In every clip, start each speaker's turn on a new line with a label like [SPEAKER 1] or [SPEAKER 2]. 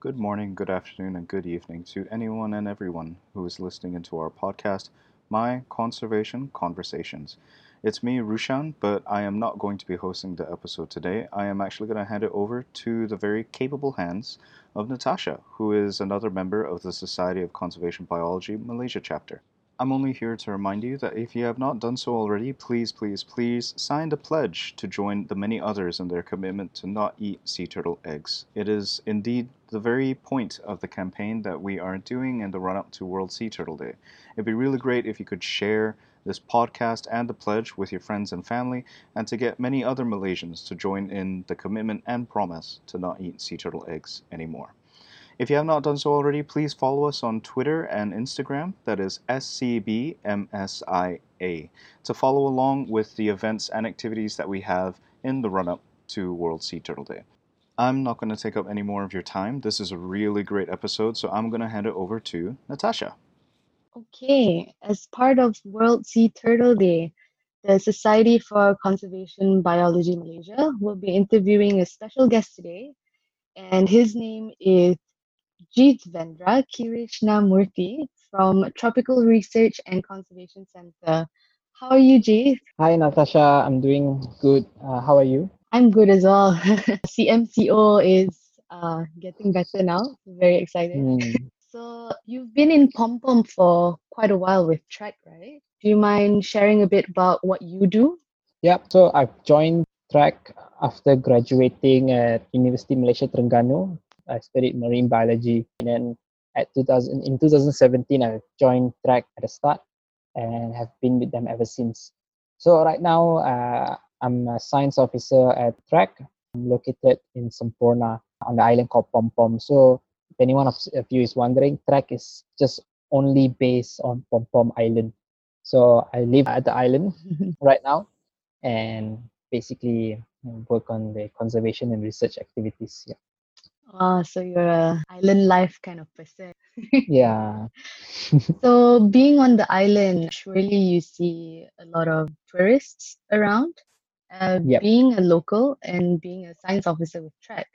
[SPEAKER 1] Good morning, good afternoon, and good evening to anyone and everyone who is listening into our podcast, My Conservation Conversations. It's me, Rushan, but I am not going to be hosting the episode today. I am actually going to hand it over to the very capable hands of Natasha, who is another member of the Society of Conservation Biology Malaysia chapter. I'm only here to remind you that if you have not done so already, please, please, please sign the pledge to join the many others in their commitment to not eat sea turtle eggs. It is indeed the very point of the campaign that we are doing in the run up to World Sea Turtle Day. It'd be really great if you could share this podcast and the pledge with your friends and family, and to get many other Malaysians to join in the commitment and promise to not eat sea turtle eggs anymore. If you have not done so already, please follow us on Twitter and Instagram, that is SCBMSIA, to follow along with the events and activities that we have in the run up to World Sea Turtle Day. I'm not going to take up any more of your time. This is a really great episode, so I'm going to hand it over to Natasha.
[SPEAKER 2] Okay, as part of World Sea Turtle Day, the Society for Conservation Biology Malaysia will be interviewing a special guest today, and his name is Jeethendra Krishnamurthy from Tropical Research and Conservation Center. How are you, Jeet?
[SPEAKER 3] Hi, Natasha. I'm doing good. Uh, how are you?
[SPEAKER 2] I'm good as well. CMCO is uh, getting better now. Very excited.
[SPEAKER 3] Mm.
[SPEAKER 2] So you've been in Pom Pom for quite a while with TRACC, right? Do you mind sharing a bit about what you do?
[SPEAKER 3] Yep. So I've joined TRACC after graduating at University Malaysia Terengganu I studied marine biology. And then at 2000, in 2017, I joined TRACC at the start and have been with them ever since. So right now, uh, I'm a science officer at TRACC. I'm located in Semporna on the island called Pom Pom. So if anyone of you is wondering, TRACC is just only based on Pom Pom Island. So I live at the island right now and basically work on the conservation and research activities. Yeah.
[SPEAKER 2] Oh, so you're a island life kind of person.
[SPEAKER 3] yeah.
[SPEAKER 2] so being on the island, surely you see a lot of tourists around. Uh,
[SPEAKER 3] Yep.
[SPEAKER 2] Being a local and being a science officer with TRACC,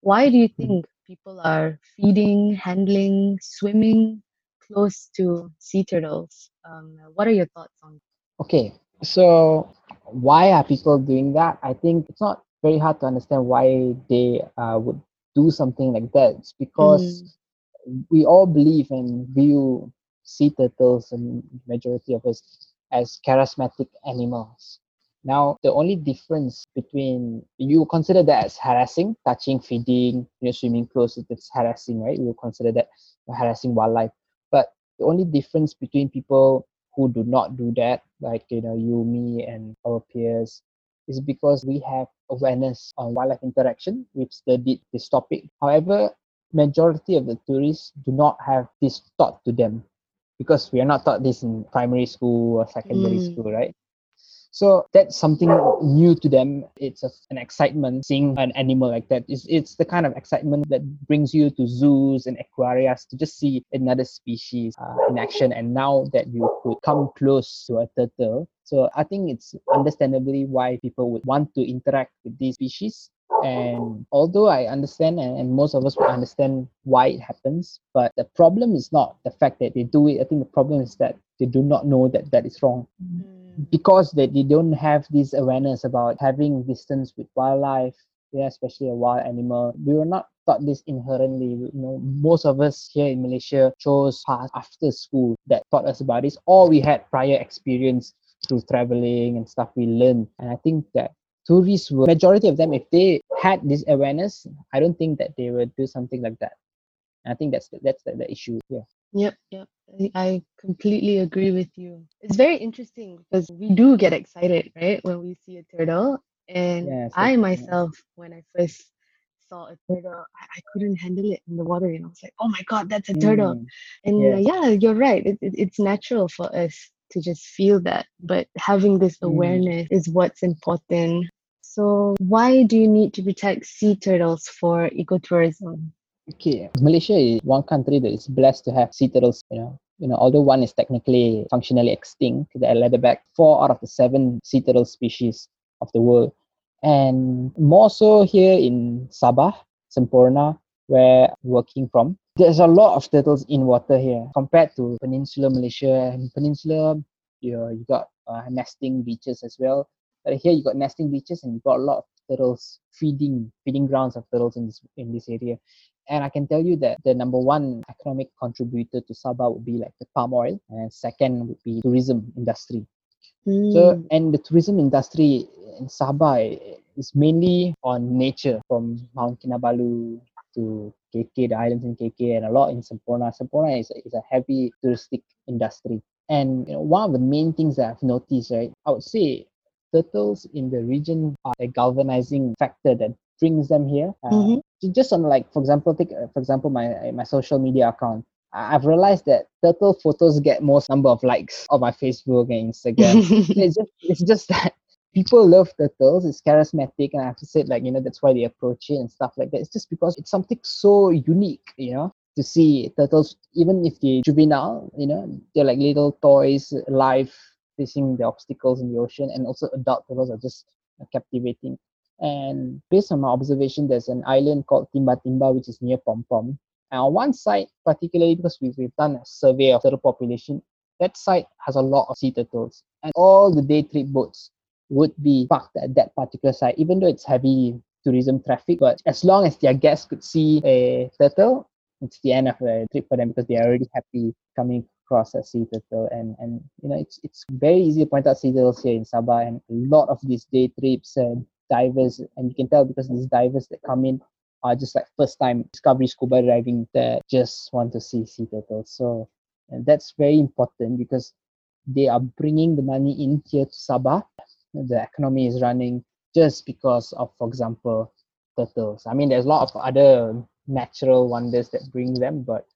[SPEAKER 2] why do you think people are feeding, handling, swimming close to sea turtles? Um, what are your thoughts on?
[SPEAKER 3] Okay. So why are people doing that? I think it's not very hard to understand why they uh, would do something like that. It's because mm. we all believe and view sea turtles and majority of us as charismatic animals. Now, the only difference between you consider that as harassing, touching, feeding, you know, swimming close, it's harassing, right? You will consider that harassing wildlife. But the only difference between people who do not do that, like you know, you, me, and our peers, is because we have awareness on wildlife interaction. We've studied this topic. However, majority of the tourists do not have this taught to them because we are not taught this in primary school or secondary
[SPEAKER 2] Mm.
[SPEAKER 3] school, right? So that's something new to them. It's a, an excitement seeing an animal like that. It's, it's the kind of excitement that brings you to zoos and aquariums to just see another species uh, in action. And now that you could come close to a turtle, so I think it's understandably why people would want to interact with these species. And although I understand, and, and most of us will understand why it happens, but the problem is not the fact that they do it. I think the problem is that they do not know that that is wrong because they, they don't have this awareness about having distance with wildlife yeah especially a wild animal we were not taught this inherently you know. Most of us here in malaysia chose after school that taught us about this. Or we had prior experience through traveling and stuff we learned. And i think that tourists were majority of them if they had this awareness i don't think that they would do something like that. And i think that's the, that's the, the issue yeah
[SPEAKER 2] Yep, yep. I- I completely agree with you. It's very interesting because we do get excited, right, when we see a turtle. And
[SPEAKER 3] Yes,
[SPEAKER 2] I myself, when I first saw a turtle, I, I couldn't handle it in the water. And I was like, oh my God, that's a turtle.
[SPEAKER 3] Mm,
[SPEAKER 2] And
[SPEAKER 3] yeah.
[SPEAKER 2] uh, yeah, you're right. It, it, it's natural for us to just feel that. But having this
[SPEAKER 3] Mm.
[SPEAKER 2] awareness is what's important. So, why do you need to protect sea turtles for ecotourism?
[SPEAKER 3] Okay, Malaysia is one country that is blessed to have sea turtles. You know, you know, although one is technically functionally extinct, the leatherback, four out of the seven sea turtle species of the world, and more so here in Sabah, Semporna, where I'm working from. There's a lot of turtles in water here compared to Peninsular Malaysia. In Peninsula, you you got uh, nesting beaches as well. But here you got nesting beaches and you got a lot of turtles feeding feeding grounds of turtles in this in this area. And I can tell you that the number one economic contributor to Sabah would be like the palm oil, and second would be tourism industry. So
[SPEAKER 2] Mm.
[SPEAKER 3] and the tourism industry in Sabah is mainly on nature from Mount Kinabalu to KK, the islands in KK, and a lot in Semporna. Semporna is a, is a heavy touristic industry. And you know, one of the main things that I've noticed, right, I would say turtles in the region are a galvanizing factor that brings them here. Uh,
[SPEAKER 2] Mhm.
[SPEAKER 3] Just on like, for example, take uh, for example my my social media account. I've realized that turtle photos get most number of likes on my Facebook and Instagram. It's just it's just that people love turtles. It's charismatic, and I have to say, like you know, that's why they approach it and stuff like that. It's just because it's something so unique, you know, to see turtles, even if they're juvenile, you know, they're like little toys, alive, facing the obstacles in the ocean, and also adult turtles are just captivating. And based on my observation, there's an island called Timba Timba, which is near Pom Pom. And on one side, particularly because we've, we've done a survey of turtle population, that site has a lot of sea turtles. And all the day trip boats would be parked at that particular site, even though it's heavy tourism traffic. But as long as their guests could see a turtle, it's the end of the trip for them because they are already happy coming across a sea turtle. And and you know, it's it's very easy to point out sea turtles here in Sabah, and a lot of these day trips and divers, and you can tell because these divers that come in are just like first time discovery scuba diving that just want to see sea turtles. So and that's very important because they are bringing the money in here to Sabah. The economy is running just because of, for example, turtles. I mean, there's a lot of other natural wonders that bring them, but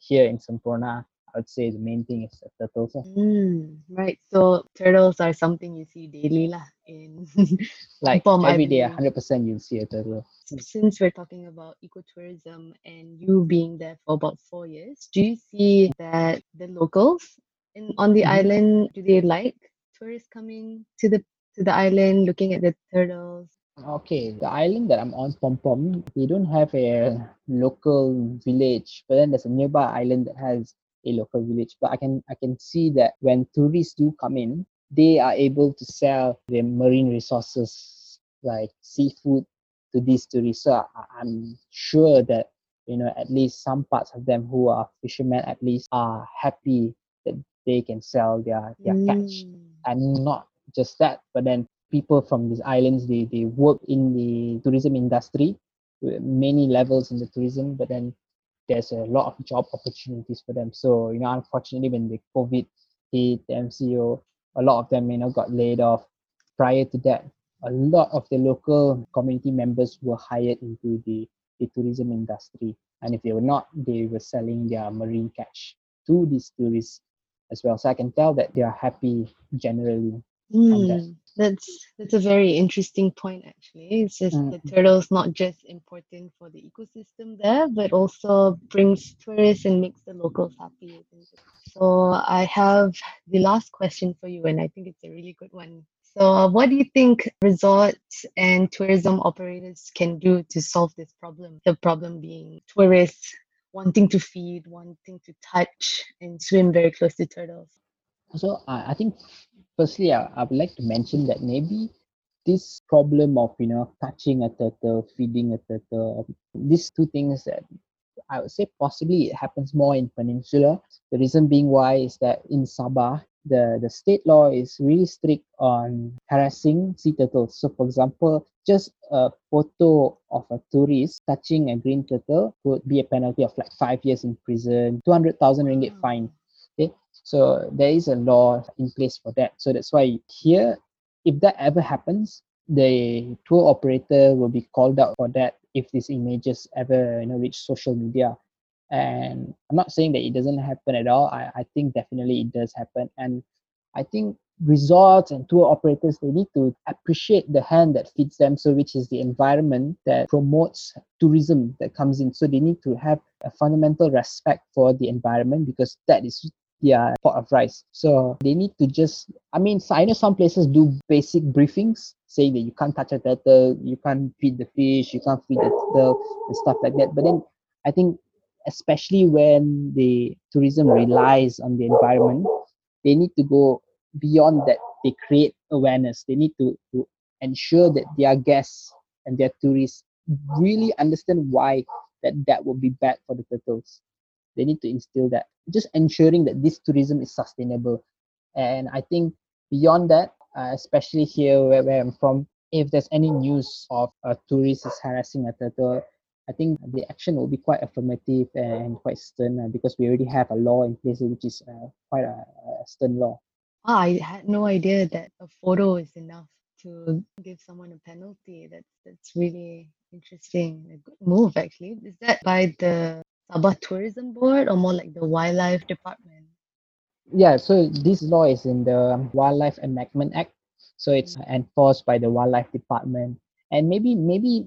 [SPEAKER 3] here in Semporna, I would say the main thing is the turtles.
[SPEAKER 2] Mm, right. So turtles are something you see daily lah in
[SPEAKER 3] Like
[SPEAKER 2] I
[SPEAKER 3] every day,
[SPEAKER 2] believe.
[SPEAKER 3] 100% you'll see a turtle.
[SPEAKER 2] Since we're talking about ecotourism and you being there for about four years, do you see that the locals in on the
[SPEAKER 3] Mhm.
[SPEAKER 2] island do they like tourists coming to the to the island looking at the turtles?
[SPEAKER 3] Okay, the island that I'm on, Pom Pom, they don't have a local village, but then there's a nearby island that has a local village. But I can I can see that when tourists do come in, they are able to sell their marine resources like seafood to these tourists. So I, I'm sure that you know at least some parts of them who are fishermen at least are happy that they can sell their their catch
[SPEAKER 2] Mm.
[SPEAKER 3] and not just that but then people from these islands they they work in the tourism industry with many levels in the tourism but then there's a lot of job opportunities for them so you know unfortunately when the covid hit the mco a lot of them you know got laid off prior to that a lot of the local community members were hired into the, the tourism industry and if they were not they were selling their marine catch to these tourists as well so i can tell that they are happy generally on that.
[SPEAKER 2] Mm, that's that's a very interesting point actually. It's just
[SPEAKER 3] Mm.
[SPEAKER 2] the turtles not just important for the ecosystem there, but also brings tourists and makes the locals happy. So I have the last question for you, and I think it's a really good one. So what do you think resorts and tourism operators can do to solve this problem? The problem being tourists wanting to feed, wanting to touch and swim very close to turtles.
[SPEAKER 3] So I, I think firstly I, I would like to mention that maybe this problem of you know touching a turtle, feeding a turtle, these two things that I would say possibly it happens more in Peninsula. The reason being why is that in Sabah, the, the state law is really strict on harassing sea turtles. So for example, just a photo of a tourist touching a green turtle would be a penalty of like five years in prison, 200,000 ringgit mm. fine. Okay, so there is a law in place for that. So that's why here, if that ever happens, the tour operator will be called out for that if these images ever you know reach social media. And I'm not saying that it doesn't happen at all. I, I think definitely it does happen. And I think resorts and tour operators they need to appreciate the hand that feeds them so which is the environment that promotes tourism that comes in so they need to have a fundamental respect for the environment because that is their pot of rice so they need to just i mean so i know some places do basic briefings saying that you can't touch a turtle you can't feed the fish you can't feed the turtle and stuff like that but then I think especially when the tourism relies on the environment, they need to go beyond that. They create awareness. They need to, to ensure that their guests and their tourists really understand why that that would be bad for the turtles. They need to instill that, just ensuring that this tourism is sustainable. And I think beyond that, uh, especially here where, where I'm from, if there's any news of a tourist is harassing a turtle, I think the action will be quite affirmative and quite stern uh, because we already have a law in place which is uh, quite a, a stern law.
[SPEAKER 2] Ah, I had no idea that a photo is enough to give someone a penalty. That's that's really interesting. A good move actually. Is that by the Sabah Tourism Board or more like the Wildlife Department?
[SPEAKER 3] Yeah, so this law is in the Wildlife Enactment Act. So it's mm-hmm. enforced by the Wildlife Department. And maybe maybe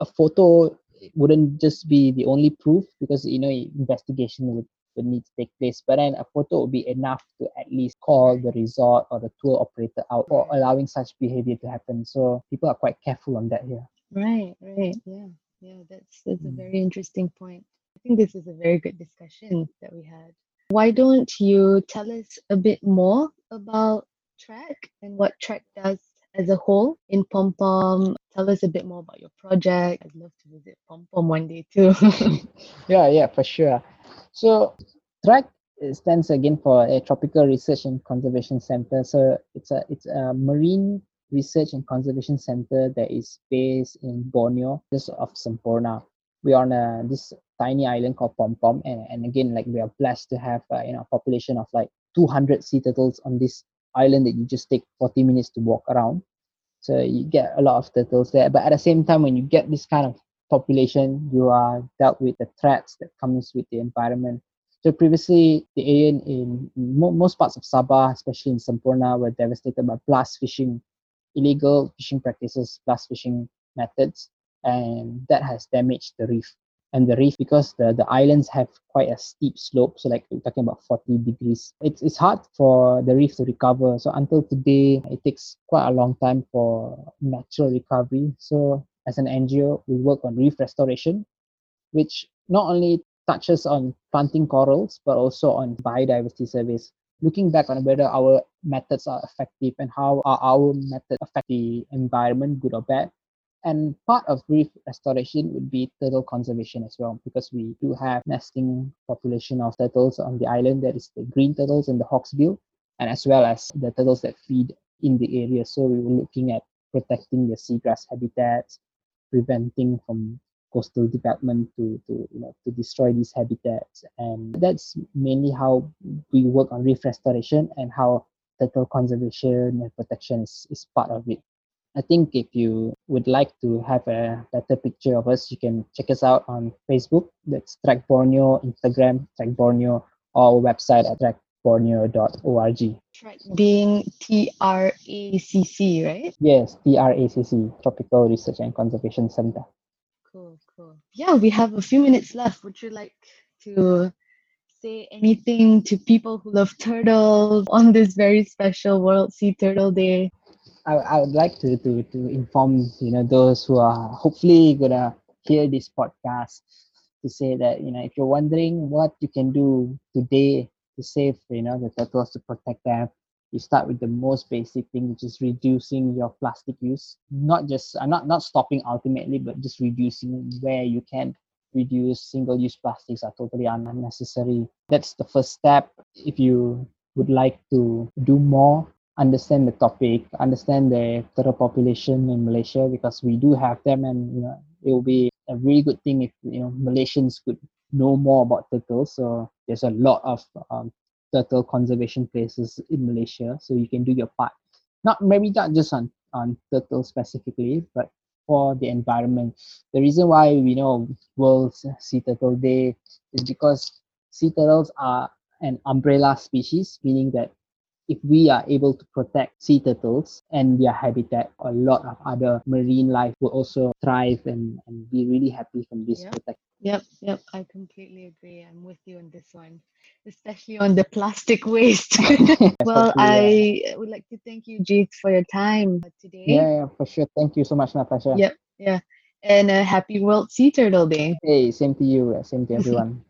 [SPEAKER 3] a photo wouldn't just be the only proof because you know investigation would, would need to take place but then a photo would be enough to at least call the resort or the tour operator out for allowing such behavior to happen so people are quite careful on that here
[SPEAKER 2] Right, right. Yeah, yeah. That's that's a mm. very interesting point. I think this is a very good discussion that we had. Why don't you tell us a bit more about TRACC and what TRACC does as a whole in Pom Pom? Tell us a bit more about your project. I'd love to visit Pom Pom one day too.
[SPEAKER 3] yeah yeah for sure so TRACC stands again for a tropical research and conservation center so it's a it's a marine research and conservation center that is based in borneo just off Semporna we're on a this tiny island called pom pom and, and again like we are blessed to have uh, you know a population of like 200 sea turtles on this island that you just take 40 minutes to walk around. So you get a lot of turtles there but at the same time when you get this kind of population you are dealt with the threats that comes with the environment. So previously the area in, in mo- most parts of sabah especially in Semporna were devastated by blast fishing illegal fishing practices blast fishing methods and that has damaged the reef. And the reef because the, the islands have quite a steep slope so like we're talking about 40 degrees. It's, it's hard for the reef to recover. So until today it takes quite a long time for natural recovery. So as an ngo we work on reef restoration which not only touches on planting corals but also on biodiversity surveys. Looking back on whether our methods are effective and how are our methods affect the environment good or bad and part of reef restoration would be turtle conservation as well because we do have nesting population of turtles on the island. That is the green turtles and the hawksbill and as well as the turtles that feed in the area. So we were looking at protecting the seagrass habitats preventing from coastal development to, to you know to destroy these habitats. And that's mainly how we work on reef restoration and how turtle conservation and protection is, is part of it I think if you would like to have a better picture of us, you can check us out on Facebook. That's TRACC Borneo, Instagram, TRACC Borneo, or website at traccborneo.org.
[SPEAKER 2] TRACC being T R A C C, right?
[SPEAKER 3] Yes, TRACC, Tropical Research and Conservation Center.
[SPEAKER 2] Cool, cool. Yeah, we have a few minutes left. Would you like to say anything to people who love turtles on this very special World Sea Turtle Day?
[SPEAKER 3] I, I would like to, to to inform you know those who are hopefully gonna hear this podcast to say that you know if you're wondering what you can do today to save you know the turtles to protect them you start with the most basic thing which is reducing your plastic use. Not just uh, not not stopping ultimately but just reducing where you can reduce single use plastics are totally unnecessary. That's the first step. If you would like to do more understand the topic, understand the turtle population in Malaysia because we do have them, and you know it will be a really good thing if you know Malaysians could know more about turtles. So there's a lot of um, turtle conservation places in Malaysia, so you can do your part. Not maybe not just on on turtles specifically, but for the environment. The reason why we know World Sea Turtle Day is because sea turtles are an umbrella species, meaning that if we are able to protect sea turtles and their habitat, a lot of other marine life will also thrive and, and be really happy from this
[SPEAKER 2] Yeah.
[SPEAKER 3] protect.
[SPEAKER 2] Yep, yep, I completely agree. I'm with you on this one, especially on the plastic waste. well, I would like to thank you, Jeet, for your time today.
[SPEAKER 3] yeah, yeah, for sure. Thank you so much, Natasha.
[SPEAKER 2] Yep, yeah. and a happy World Sea Turtle Day.
[SPEAKER 3] Hey, same to you. Same to everyone.